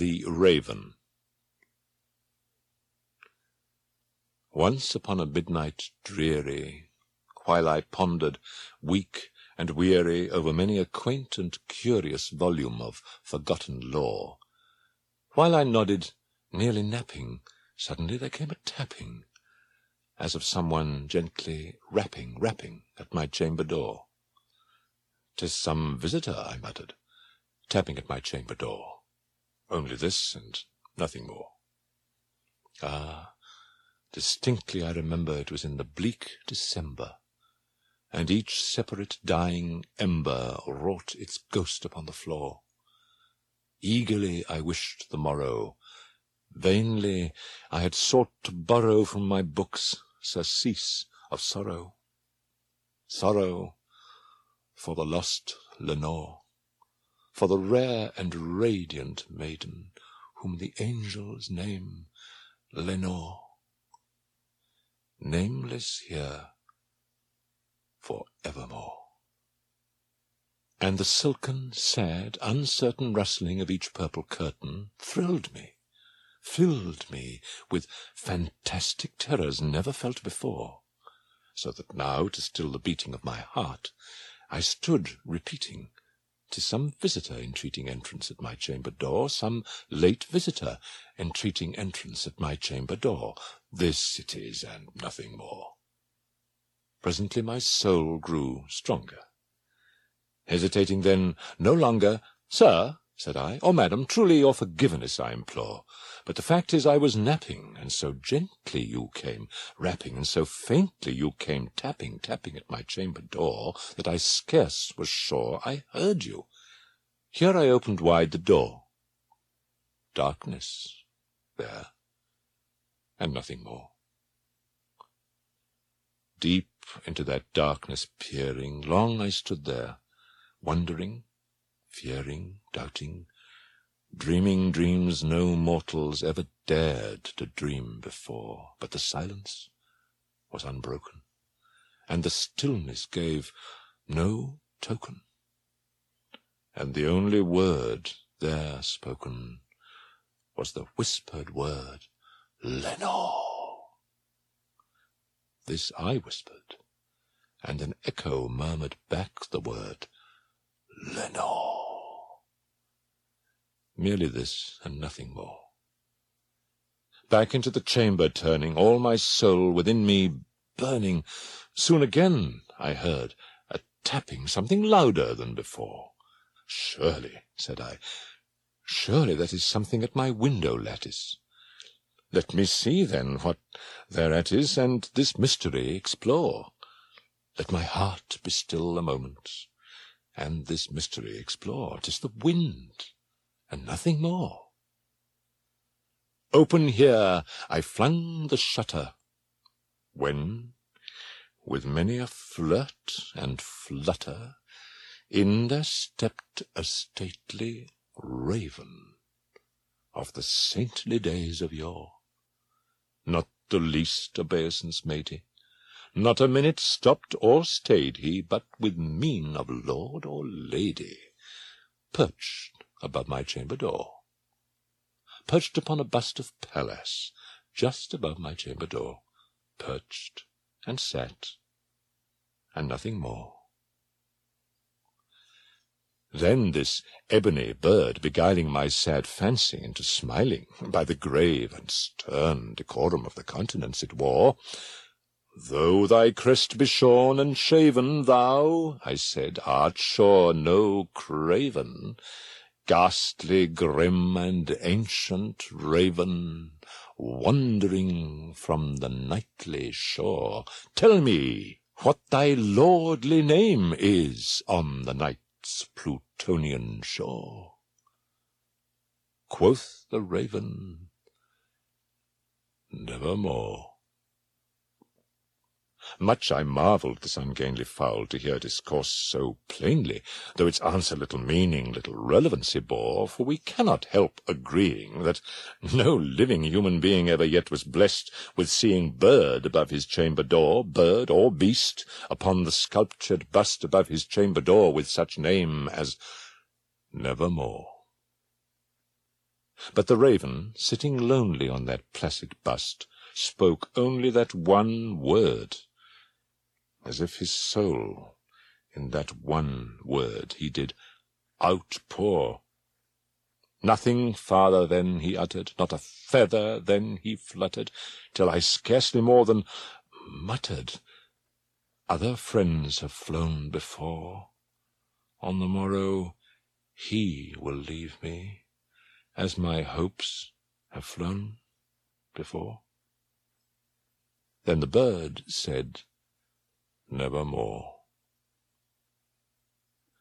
The Raven Once upon a midnight dreary, while I pondered, weak and weary, over many a quaint and curious volume of forgotten lore, while I nodded, nearly napping, suddenly there came a tapping, as of someone gently rapping, rapping at my chamber door. "'Tis some visitor," I muttered, tapping at my chamber door. Only this, and nothing more. Ah! Distinctly I remember it was in the bleak December, and each separate dying ember wrought its ghost upon the floor. Eagerly I wished the morrow. Vainly I had sought to borrow from my books surcease of sorrow. Sorrow for the lost Lenore, for the rare and radiant maiden whom the angels name Lenore nameless here for evermore. And the silken, sad, uncertain rustling of each purple curtain thrilled me, filled me with fantastic terrors never felt before, so that now, to still the beating of my heart, I stood repeating, "'Tis some visitor entreating entrance at my chamber door, some late visitor entreating entrance at my chamber door. This it is, and nothing more. Presently my soul grew stronger. Hesitating then no longer, Sir, said I, or Madam, truly your forgiveness I implore. But the fact is I was napping, and so gently you came rapping, and so faintly you came tapping, tapping at my chamber door, that I scarce was sure I heard you. Here I opened wide the door. Darkness there and nothing more. Deep into that darkness peering, long I stood there, wondering, fearing, doubting, dreaming dreams no mortals ever dared to dream before. But the silence was unbroken, and the stillness gave no token. And the only word there spoken was the whispered word Lenore! This I whispered, and an echo murmured back the word Lenore. Merely this, and nothing more. Back into the chamber turning, all my soul within me burning, soon again I heard a tapping, something louder than before. Surely, said I, surely that is something at my window lattice. Let me see, then, what thereat is, and this mystery explore. Let my heart be still a moment, and this mystery explore. Tis the wind, and nothing more. Open here I flung the shutter, when, with many a flirt and flutter, in there stepped a stately raven of the saintly days of yore. Not the least obeisance made he, not a minute stopped or stayed he, but with mien of lord or lady, perched above my chamber door, perched upon a bust of Pallas, just above my chamber door, perched and sat, and nothing more. Then this ebony bird, beguiling my sad fancy into smiling, by the grave and stern decorum of the countenance it wore, Though thy crest be shorn and shaven, thou, I said, art sure no craven, ghastly, grim, and ancient raven, wandering from the nightly shore. Tell me what thy lordly name is on the night's Plutonian shore. Quoth the raven, Nevermore. Much I marvelled this ungainly fowl to hear discourse so plainly, though its answer little meaning, little relevancy bore, for we cannot help agreeing that no living human being ever yet was blessed with seeing bird above his chamber door, bird or beast, upon the sculptured bust above his chamber door with such name as Nevermore. But the raven, sitting lonely on that placid bust, spoke only that one word, as if his soul, in that one word, he did outpour. Nothing farther then he uttered, not a feather then he fluttered, till I scarcely more than muttered, Other friends have flown before. On the morrow he will leave me, as my hopes have flown before. Then the bird said, Nevermore.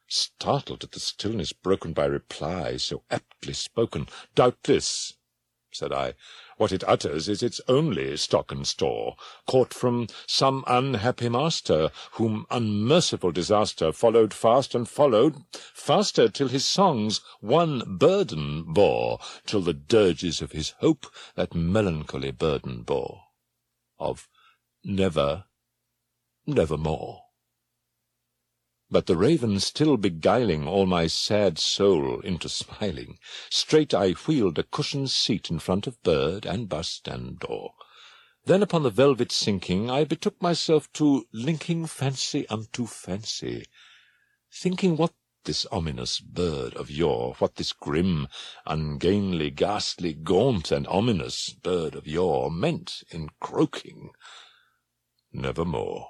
Startled at the stillness broken by reply so aptly spoken, Doubtless, said I, what it utters is its only stock and store, caught from some unhappy master, whom unmerciful disaster followed fast and followed faster, till his songs one burden bore, till the dirges of his hope that melancholy burden bore, of never, nevermore. But the raven still beguiling all my sad soul into smiling, straight I wheeled a cushioned seat in front of bird and bust and door. Then upon the velvet sinking, I betook myself to linking fancy unto fancy, thinking what this ominous bird of yore, what this grim, ungainly, ghastly, gaunt, and ominous bird of yore meant in croaking, nevermore.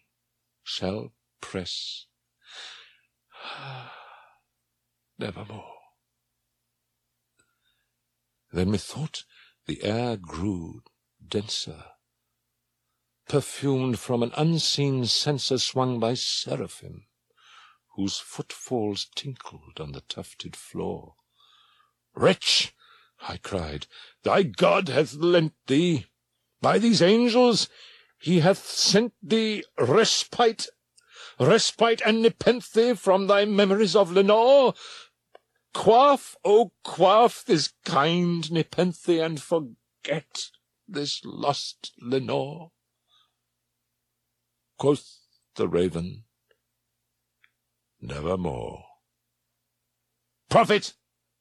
shall press nevermore. Then methought the air grew denser, perfumed from an unseen censer swung by seraphim, whose footfalls tinkled on the tufted floor. Wretch, I cried, thy God hath lent thee, by these angels he hath sent thee respite, respite and nepenthe from thy memories of Lenore. Quaff, oh, quaff this kind nepenthe, and forget this lost Lenore. Quoth the raven, Nevermore. Prophet!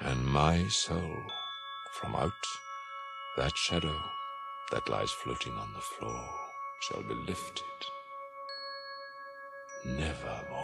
And my soul, from out that shadow that lies floating on the floor, shall be lifted nevermore.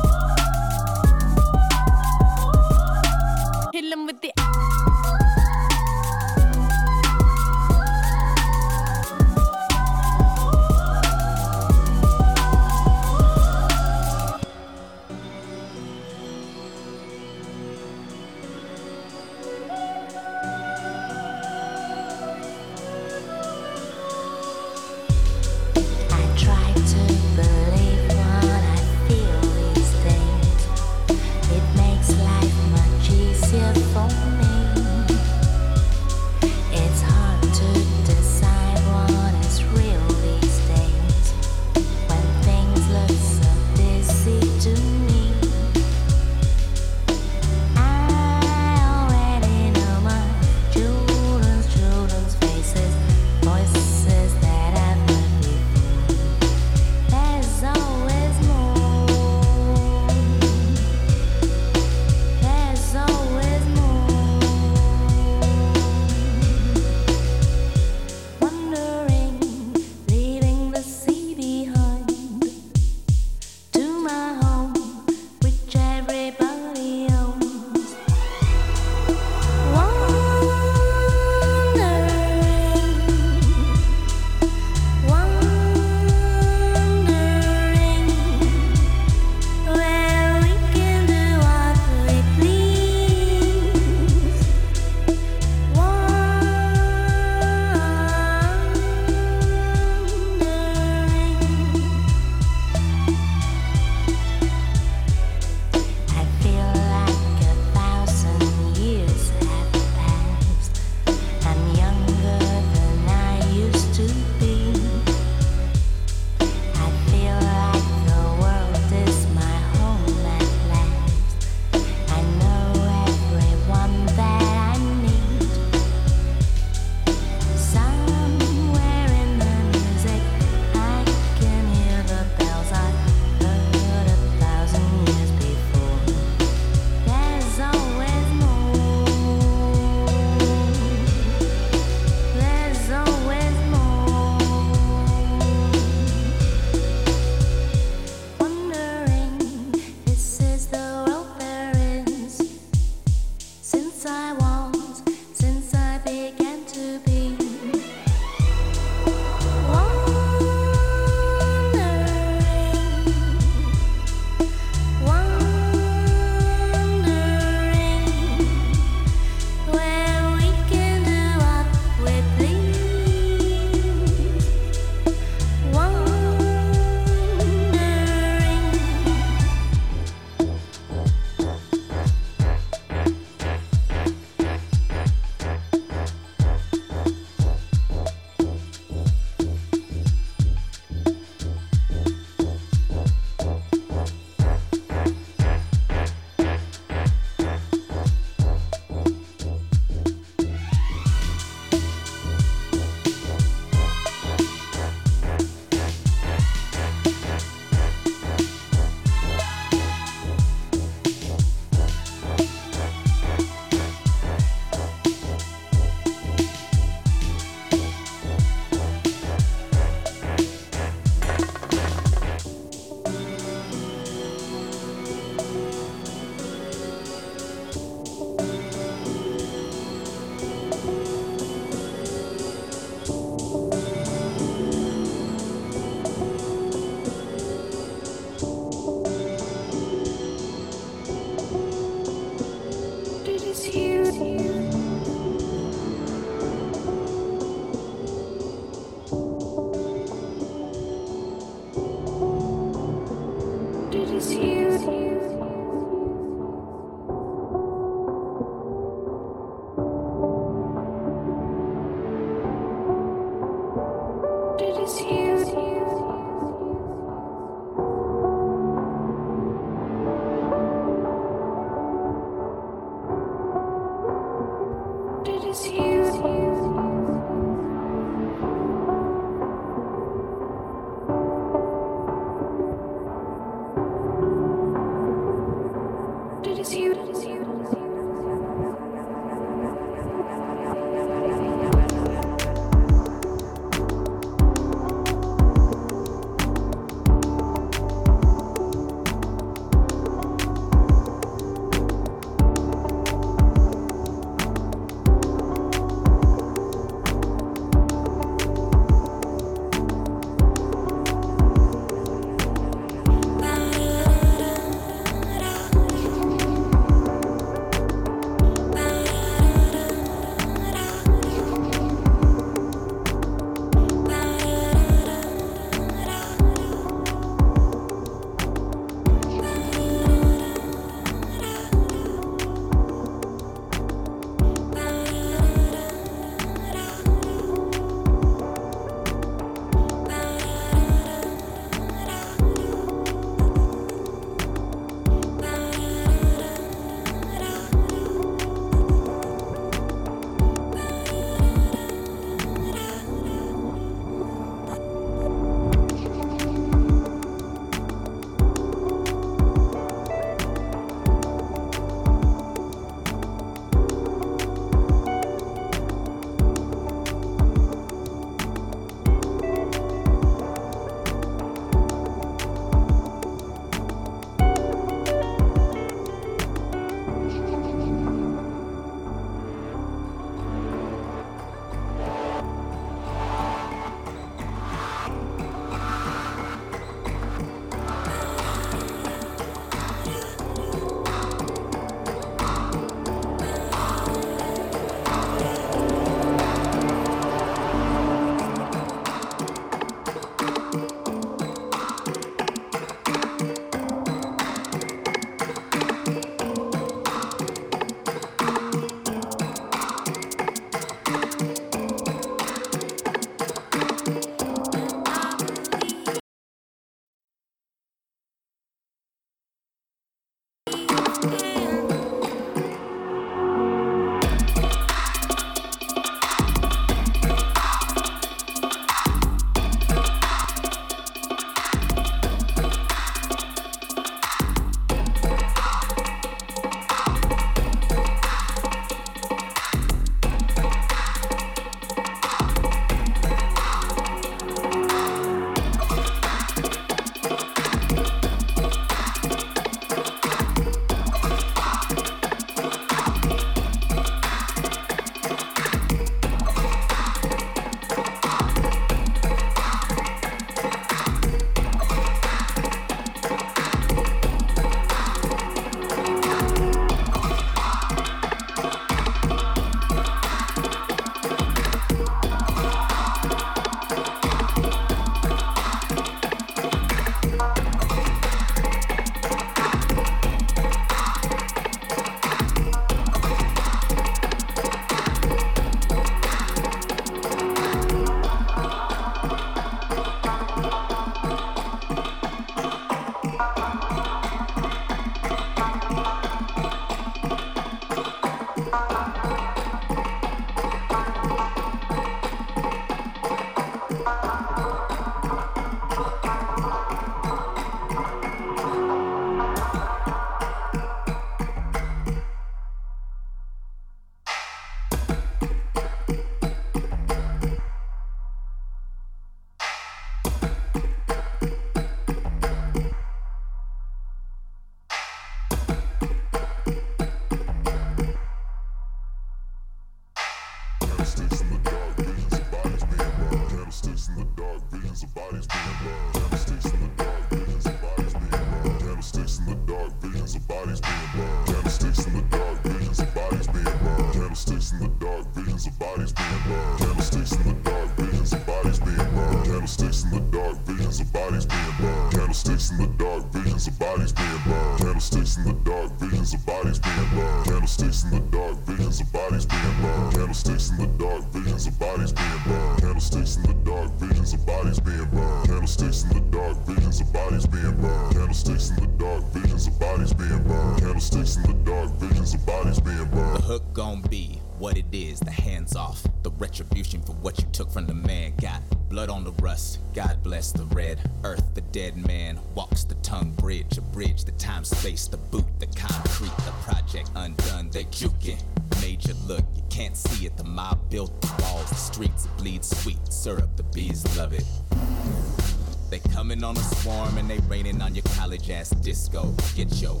Ass disco. Get your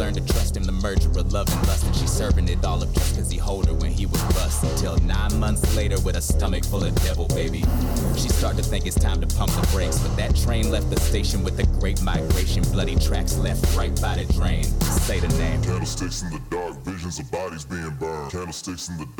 learned to trust him, the merger of love and lust, and she serving it all up just cause he hold her when he was bust. Until nine months later, with a stomach full of devil, baby, she started to think it's time to pump the brakes. But that train left the station with a great migration, bloody tracks left right by the drain. Say the name. Candlesticks in the dark, visions of bodies being burned. Candlesticks in the dark,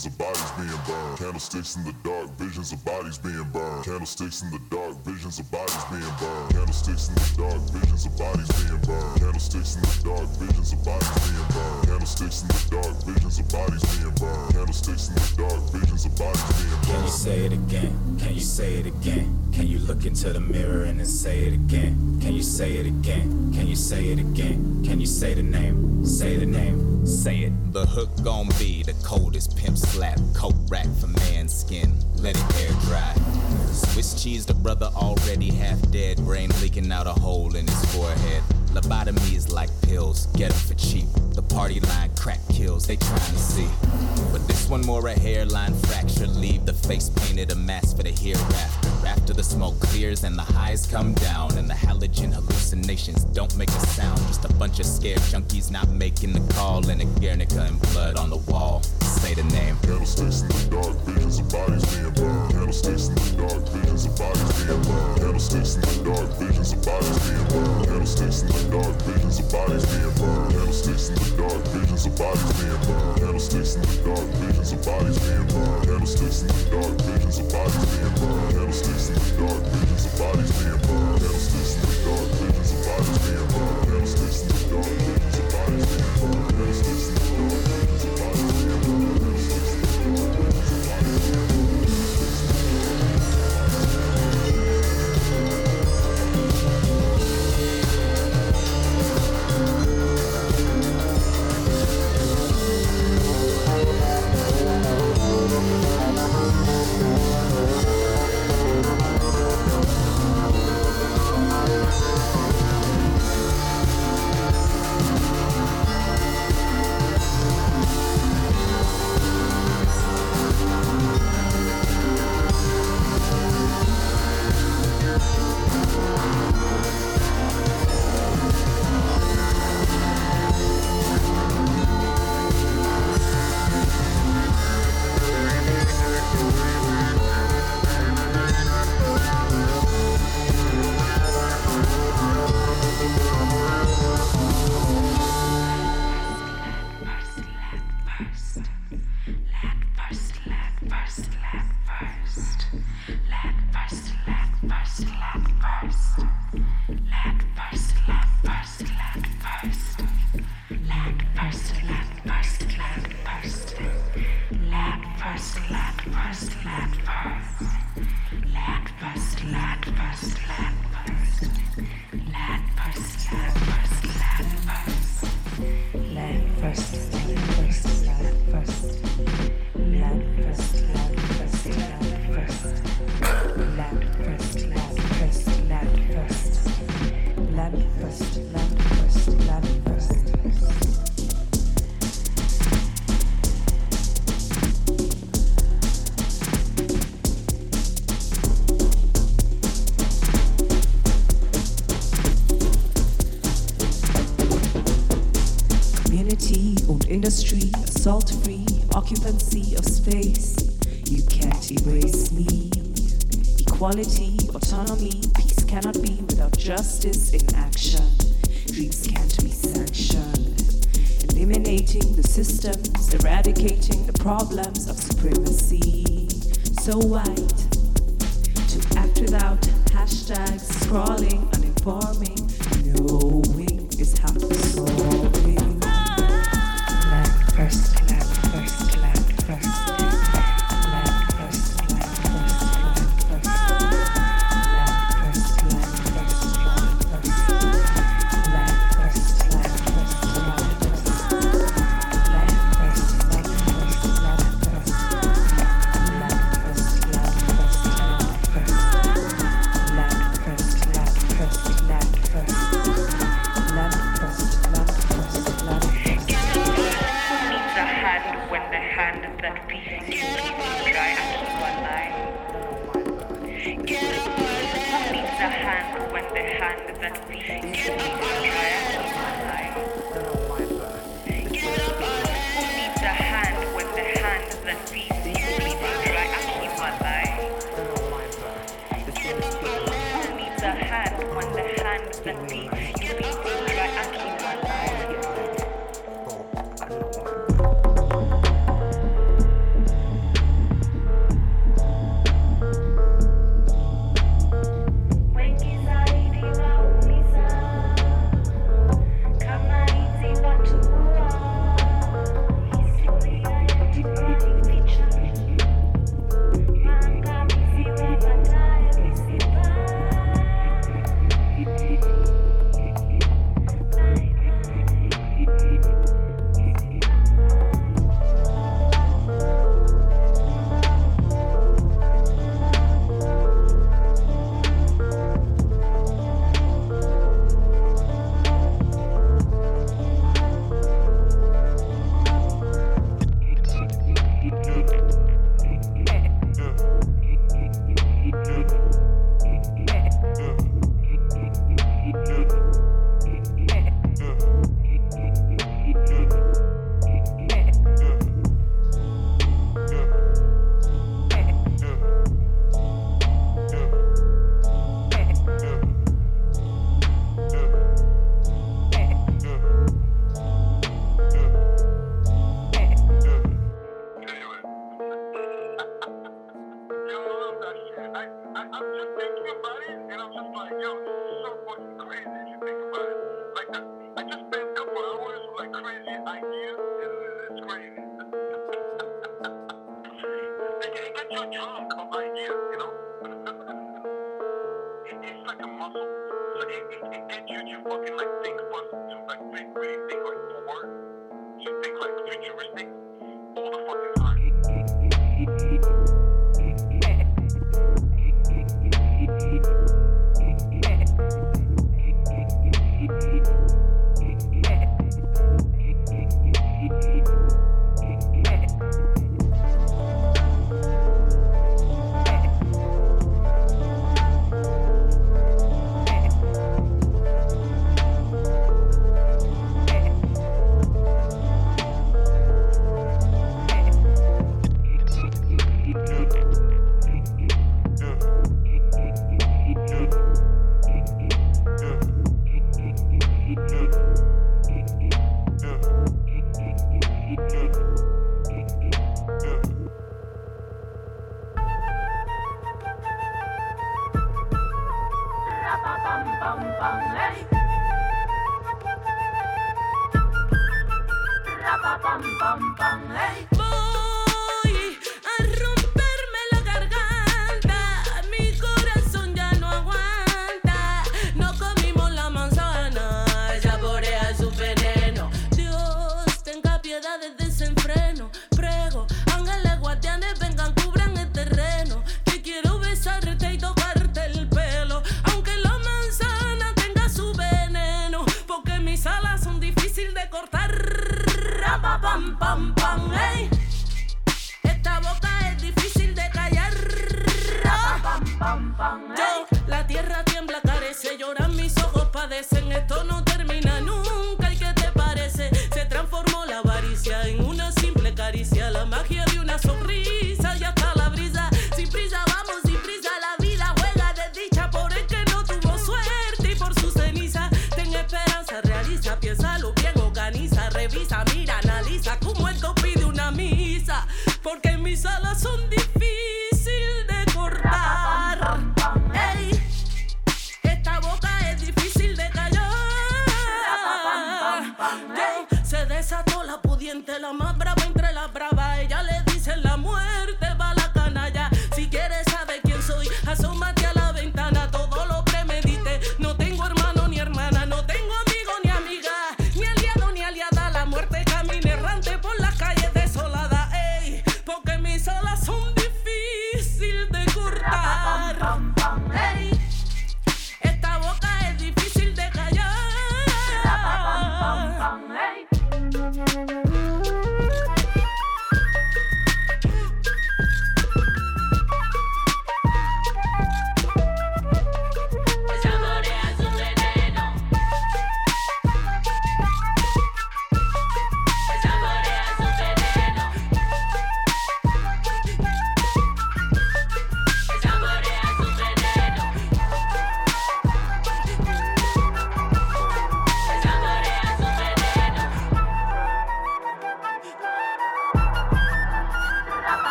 visions of bodies being burned. Candlesticks in the dark, visions of bodies being burned. Candlesticks in the dark, visions of bodies being burned. Candlesticks in the dark, visions of bodies being burned. Candlesticks in the dark, visions of bodies being burned. Candlesticks in the dark, visions of bodies being burned. Candlesticks in the dark, visions of bodies being burned. Can you say it again? Can you say it again? Can you look into the mirror and then say it again? Can you say it again? Can you say it again? Can you say the name? Say the name. Say it. The hook gon' be the coldest pimp slap. Coat rack for man's skin. Let it air dry. Swiss cheese, the brother already half dead. Brain leaking out a hole in his forehead. Lobotomy is like pills. Get 'em for cheap. Party line crack kills. They trying to see. But this one more a hairline fracture. Leave the face painted a mask for the hereafter. After the smoke clears and the highs come down, and the halogen hallucinations don't make a sound. Just a bunch of scared junkies not making the call, and a Guernica and blood on the wall. Say the name. Candlesticks in the dark, visions of bodies being burned. Candlesticks in the dark, visions of bodies being burned. Candlesticks in the dark, visions of bodies being burned. Candlesticks in the dark, visions of bodies being burned. Candlesticks in the dark, visions of bodies being burned. Candlesticks in the dark, visions of bodies being burned. Candlesticks in the dark, visions of bodies being burned. Candlesticks in the dark, visions of bodies being burned. Candlesticks in the dark, occupancy of space. You can't erase me. Equality, autonomy, peace cannot be without justice in action. Dreams can't be sanctioned. Eliminating the systems, eradicating the problems of supremacy. So white to act without hashtags, scrolling, uninforming, knowing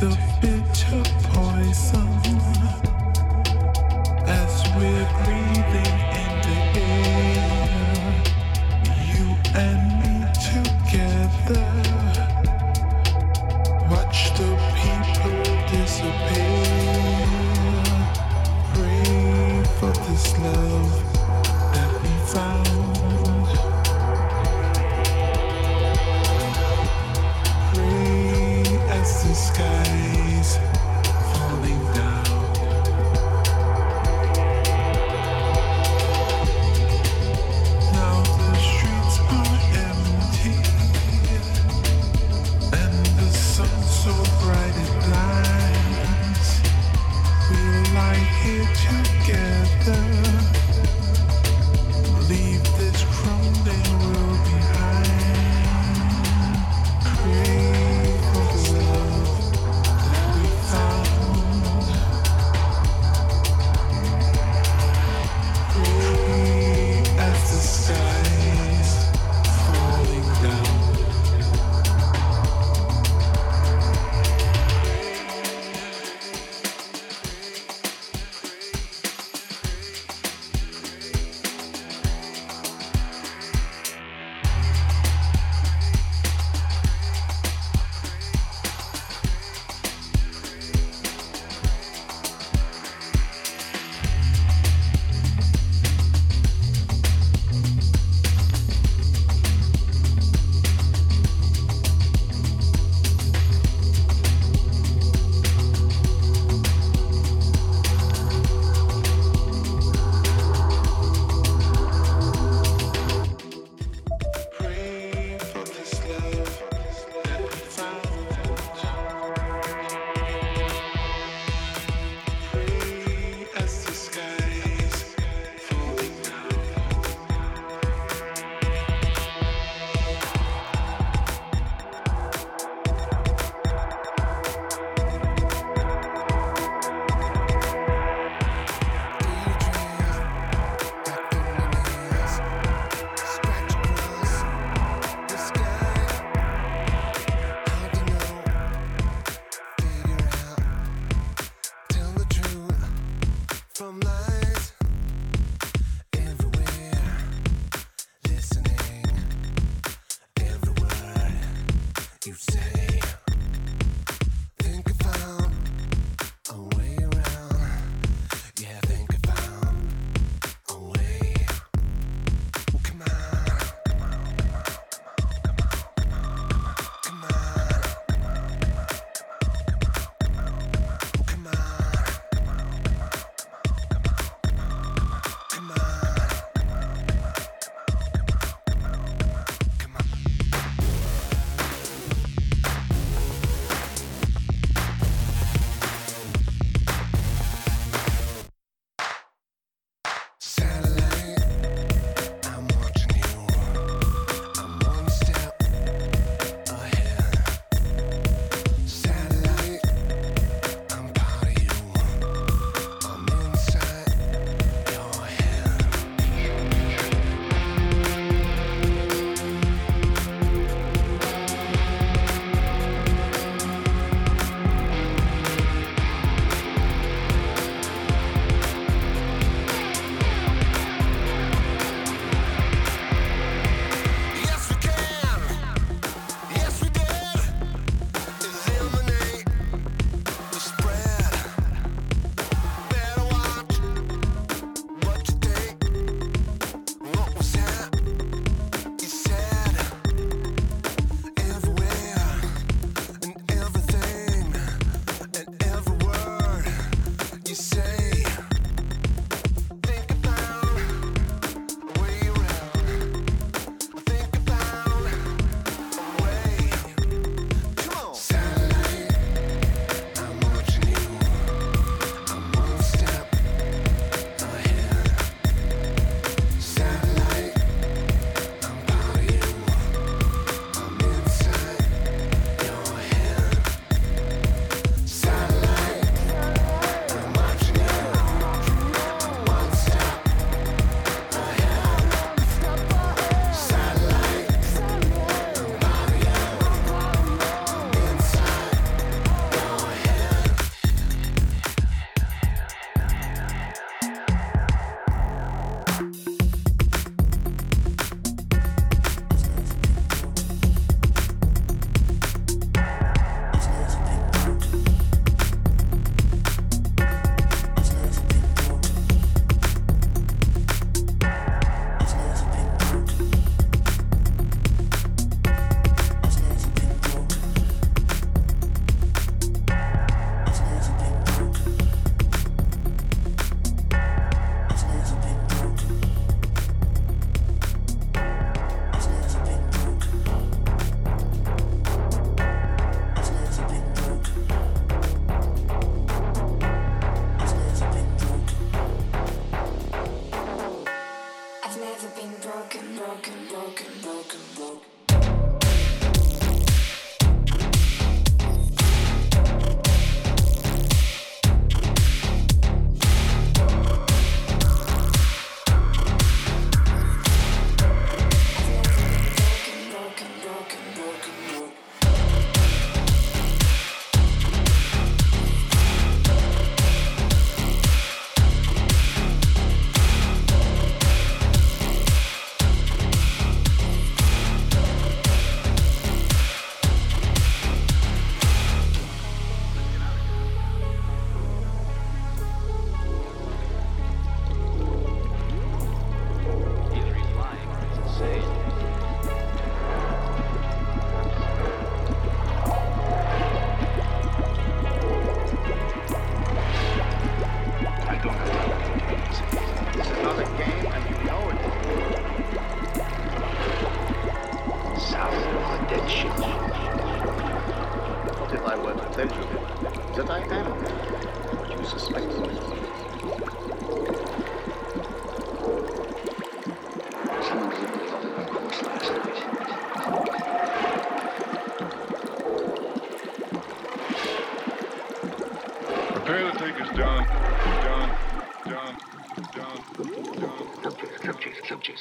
the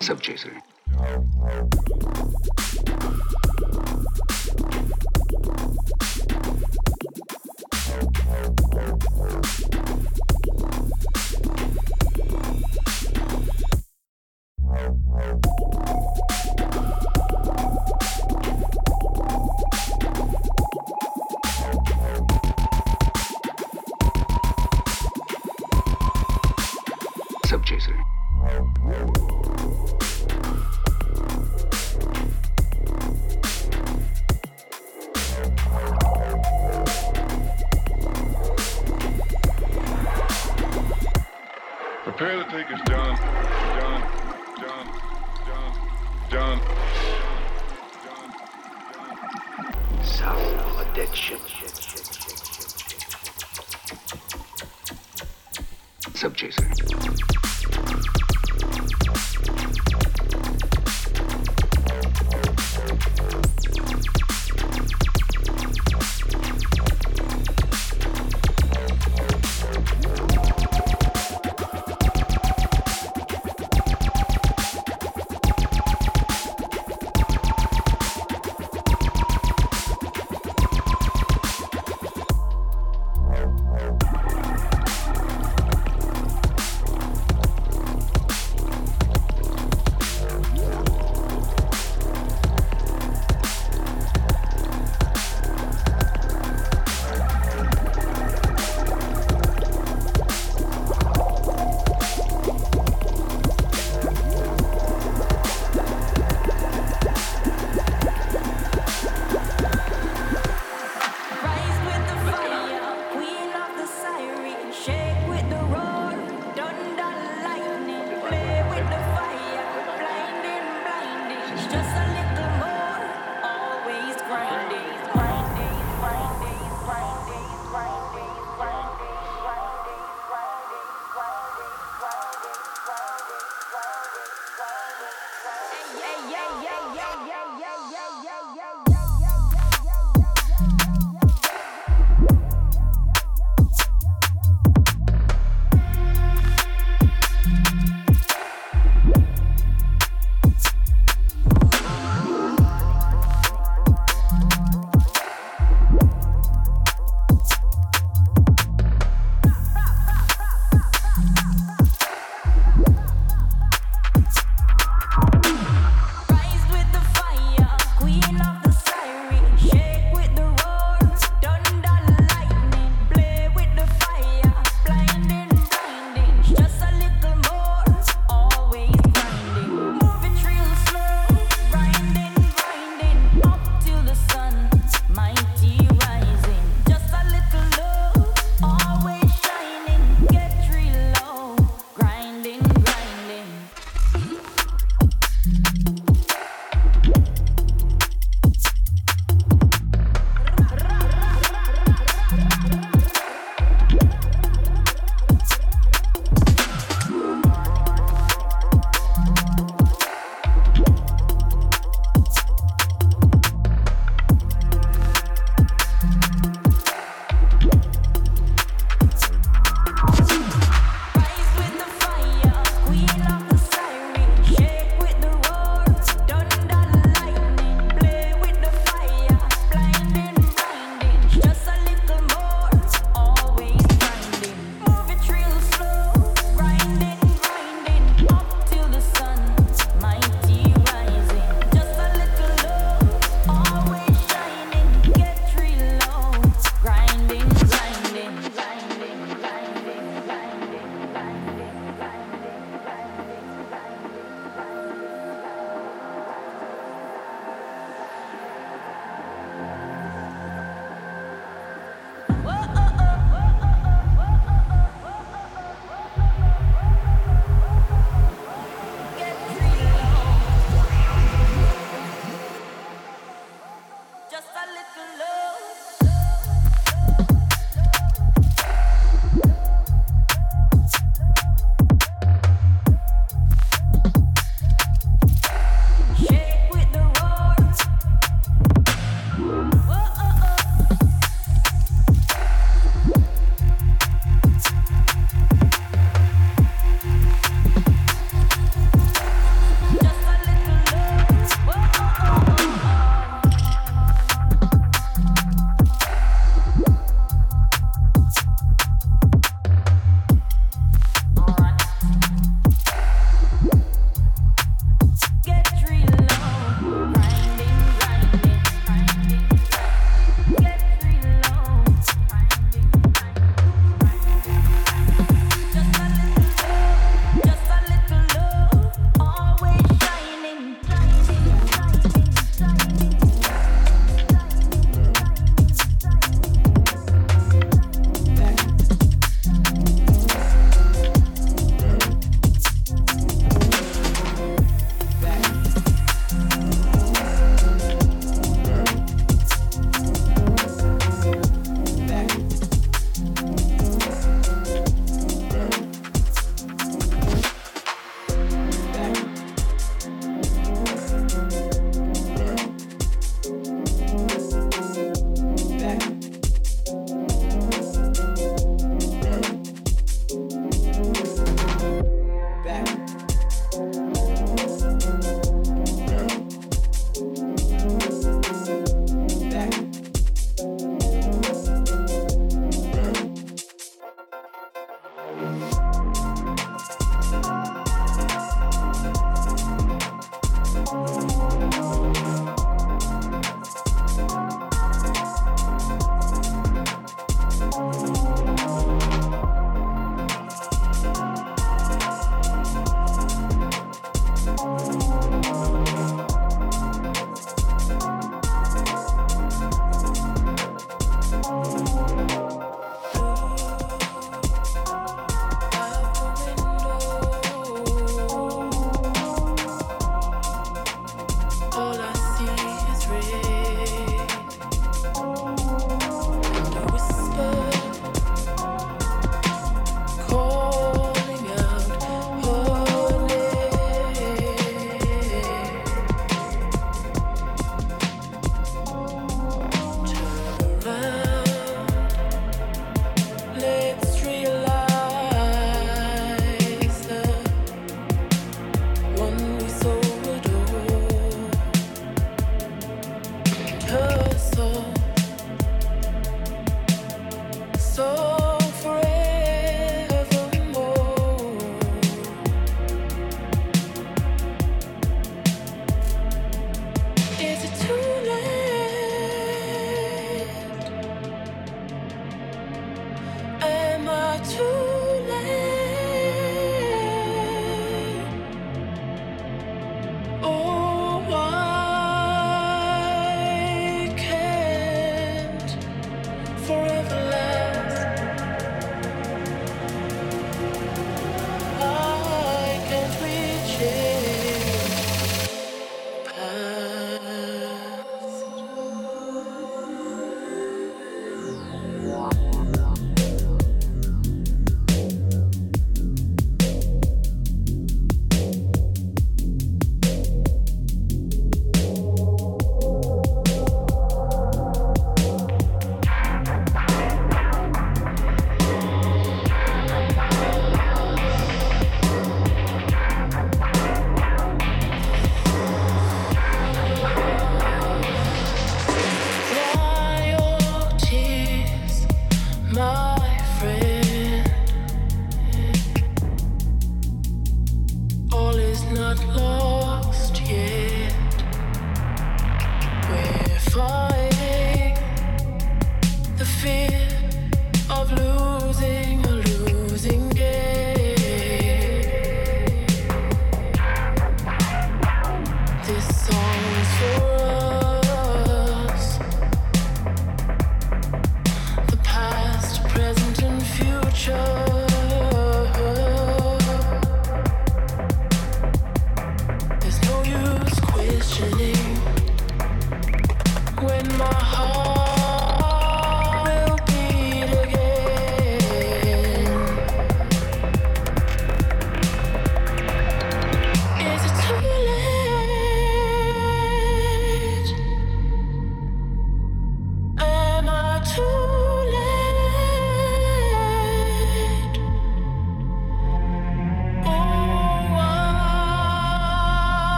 Subchaser.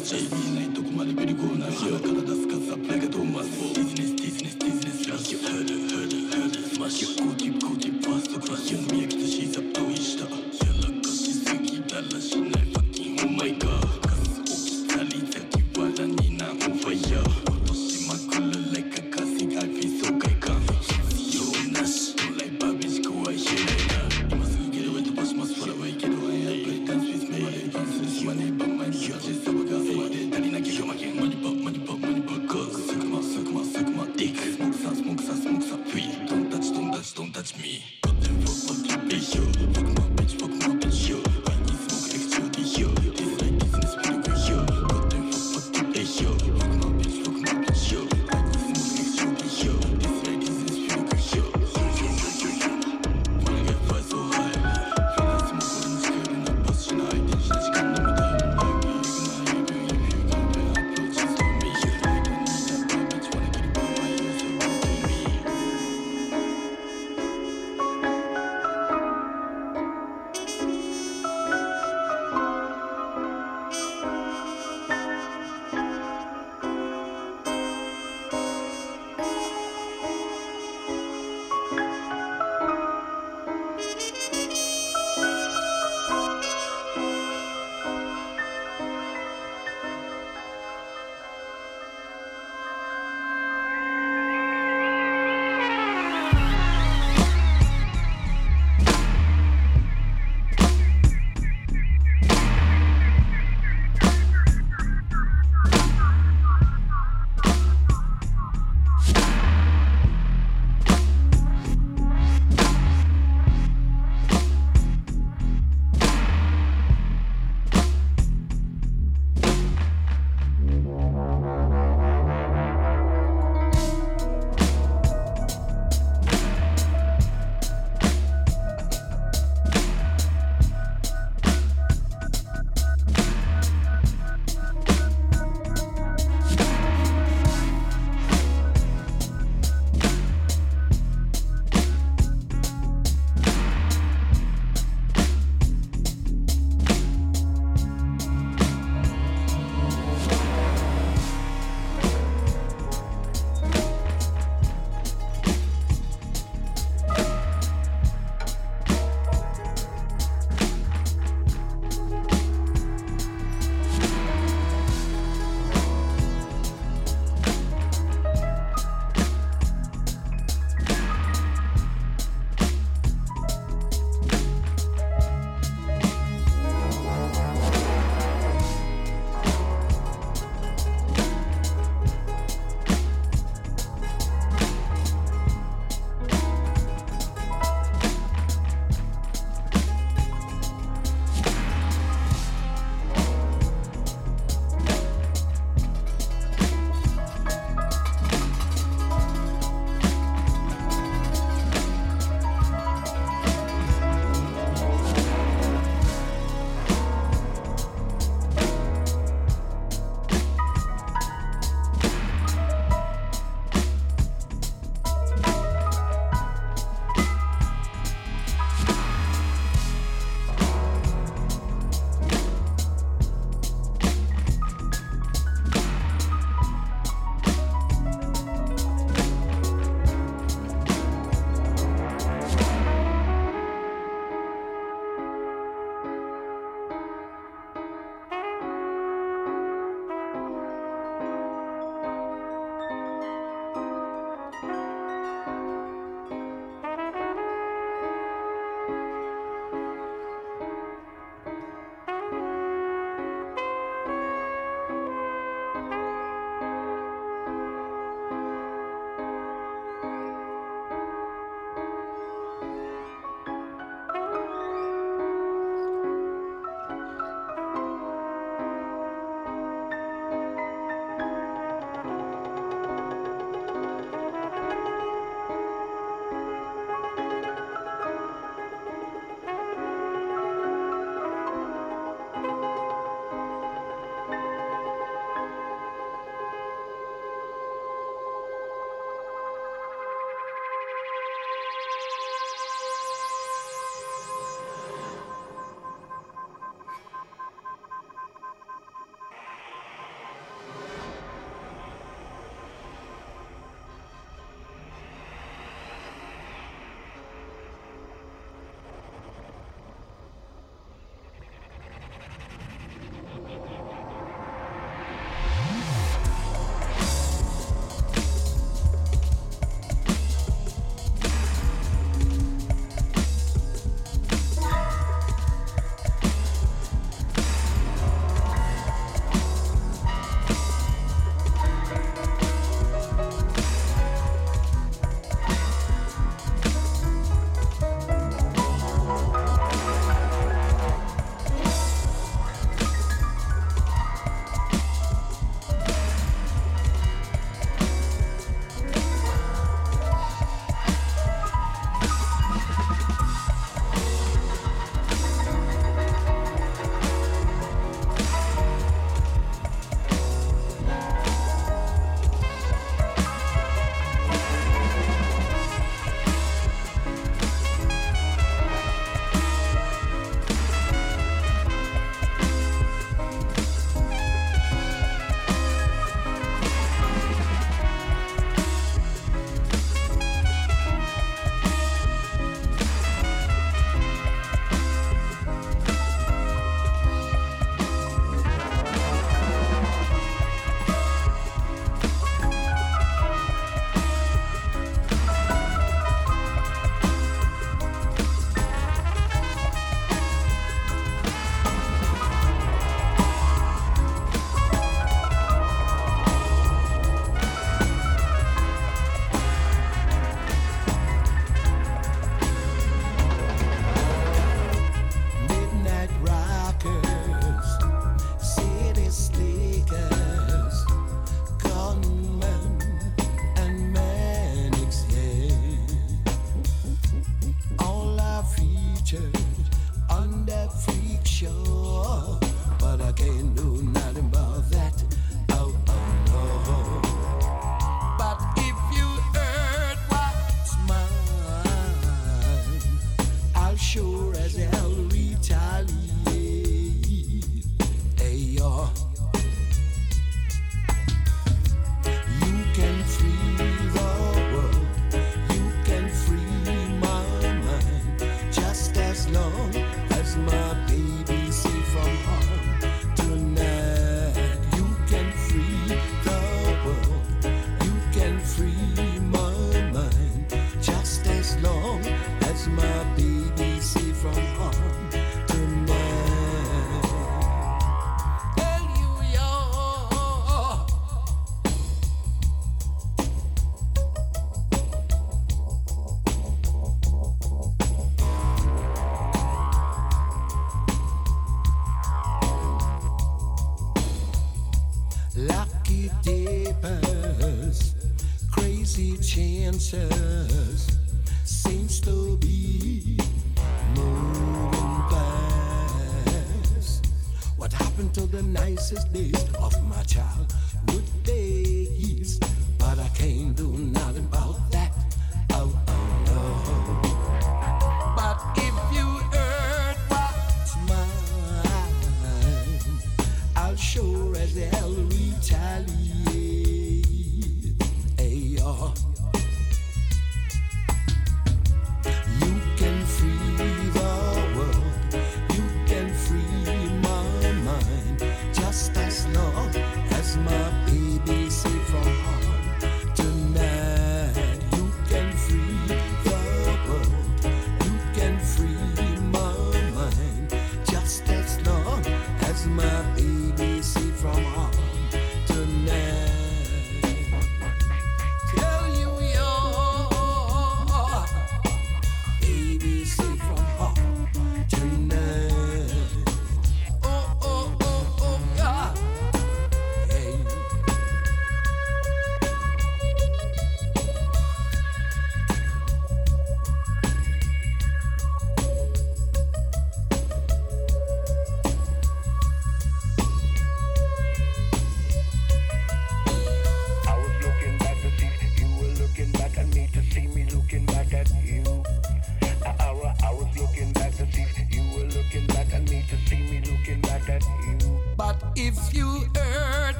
ちゃちゃないとこまでビリコーな日は体すかさっぺが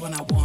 when I want.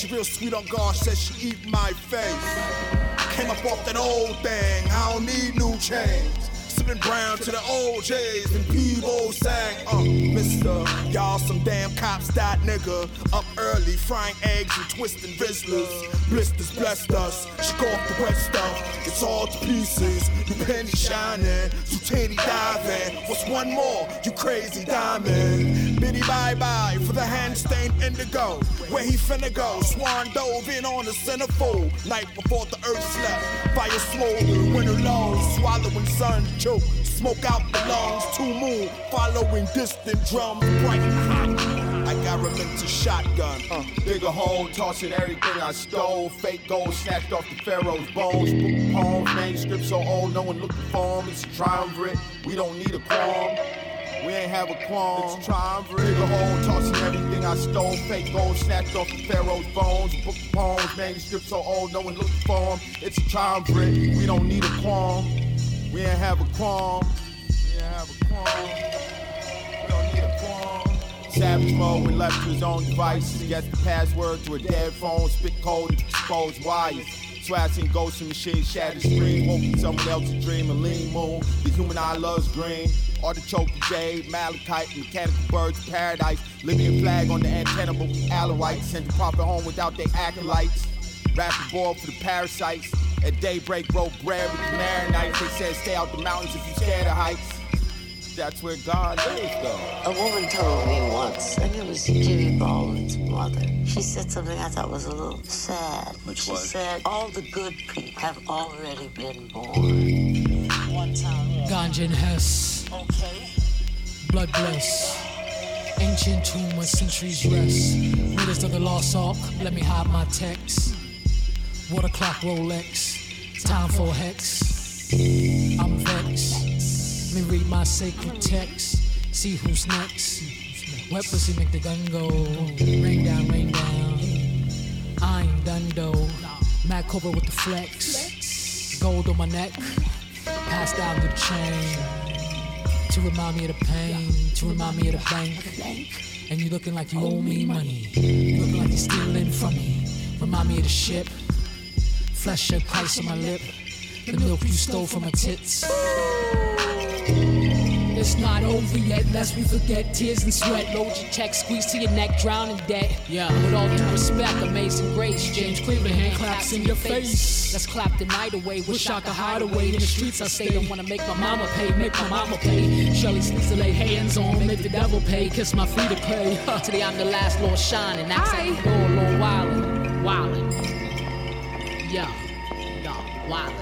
She real sweet on guard, says she eat my face. Came up off that old thing, I don't need new chains. Sipping brown to the old J's and Peabo sang, uh, Mister, y'all some damn cops that nigga. Up early, frying eggs and twisting Twizzlers. Blisters blessed us, she off the wet stuff. It's all to pieces, you penny shining, Zutani diving. What's one more, you crazy diamond? Biddy bye bye for the hand stained indigo. Where he finna go? Swan dove in on the centerfold. Night before the earth slept. Fire swollen, winter low. Swallowing sun choke. Smoke out the lungs. Two moon following distant drums. Bright and hot. I got shotgun. Uh, Dig a hole, tossing everything I stole. Fake gold snatched off the pharaoh's bones. Book poems, manuscripts so old, no one looking for 'em. It's a triumvirate. We don't need a qualm. We ain't have a qualm. It's a triumvirate. Dig a hole, tossing everything I stole. Fake gold snatched off the pharaoh's bones. Book poems, manuscripts so old, no one looking for 'em. It's a triumvirate. We don't need a qualm. We ain't have a qualm. We ain't have a qualm. We don't need a qualm. Savage mode when left to his own devices. Gets the password to a dead phone, spit code and wires. Swats and ghosts and machine shattered screen. Woke someone else's dream, a lean moon. The human eye loves green. Artichoke jade, malachite, mechanical birds paradise. Libyan flag on the antenna, but we alawite. Sent the prophet home without their acolytes. Rapid ball for the parasites. At daybreak, broke bread with the Maronites. They said stay out the mountains if you scared of heights. That's where God lives, though. A woman told me once, I think it was Jimmy Baldwin's mother. She said something I thought was a little sad. Which she was? said, All the good people have already been born. One time. Ganja and Hess. Okay. Blood bless. Ancient tomb where centuries rest. Readers of the lost ark, let me hide my text. Water clock Rolex. It's time for hex. I'm vexed. Let me read my sacred text. See who's next. Wet pussy make the gun go. Rain down, rain down. I ain't done though. Mac Cobra with the flex. Gold on my neck. Passed down the chain. To remind me of the pain. To remind me of the bank. And you looking like you owe me money. You looking like you're stealing from me. Remind me of the ship. Flesh of Christ on my lip. The milk you stole from my tits. It's not over yet, lest we forget tears and sweat. Load your check, squeeze to your neck, drown in debt. Yeah, with all due respect, amazing grace. James Cleveland hand claps in your face. Let's clap the night away. Wish I could hide away in the streets. I stay. Don't wanna make my mama pay, make my mama pay. Shirley sneaks to lay hands on, make the devil pay. Kiss my feet to pay. Today I'm the last Lord shining. At the door, Lord Wildin', Wildin'. Yeah, yeah, Wildin'.